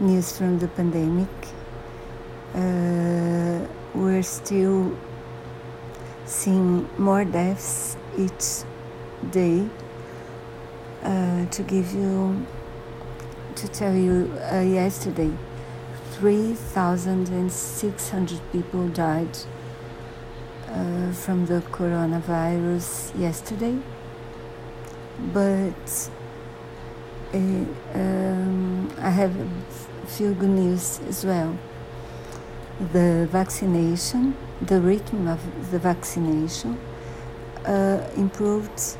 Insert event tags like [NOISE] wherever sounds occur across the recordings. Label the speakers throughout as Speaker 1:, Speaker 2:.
Speaker 1: news from the pandemic. Uh, we're still seeing more deaths each day. Uh, to give you, to tell you, uh, yesterday, 3,600 people died uh, from the coronavirus yesterday, but uh, um, I have few good news as well. The vaccination, the rhythm of the vaccination uh, improved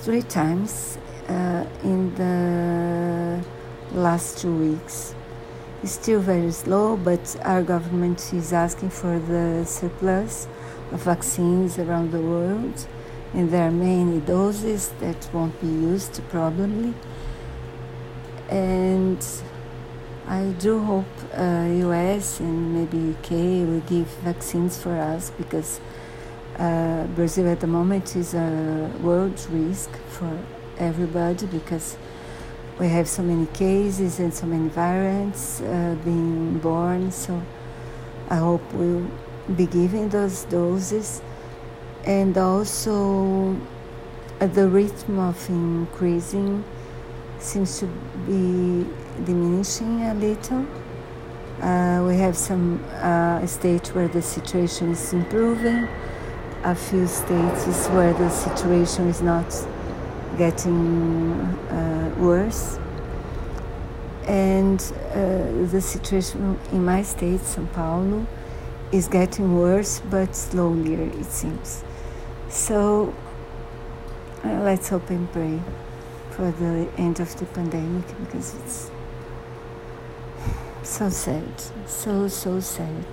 Speaker 1: three times uh, in the last two weeks. It's still very slow, but our government is asking for the surplus of vaccines around the world, and there are many doses that won't be used probably. And I do hope uh, US and maybe UK will give vaccines for us because uh, Brazil at the moment is a world risk for everybody because we have so many cases and so many variants uh, being born. So I hope we'll be giving those doses. And also, uh, the rhythm of increasing seems to be diminishing a little. Uh, we have some uh, states where the situation is improving, a few states where the situation is not getting uh, worse. And uh, the situation in my state, São Paulo, is getting worse, but slowly, it seems. So uh, let's hope and pray for the end of the pandemic because it's [SIGHS] so sad, so, so sad.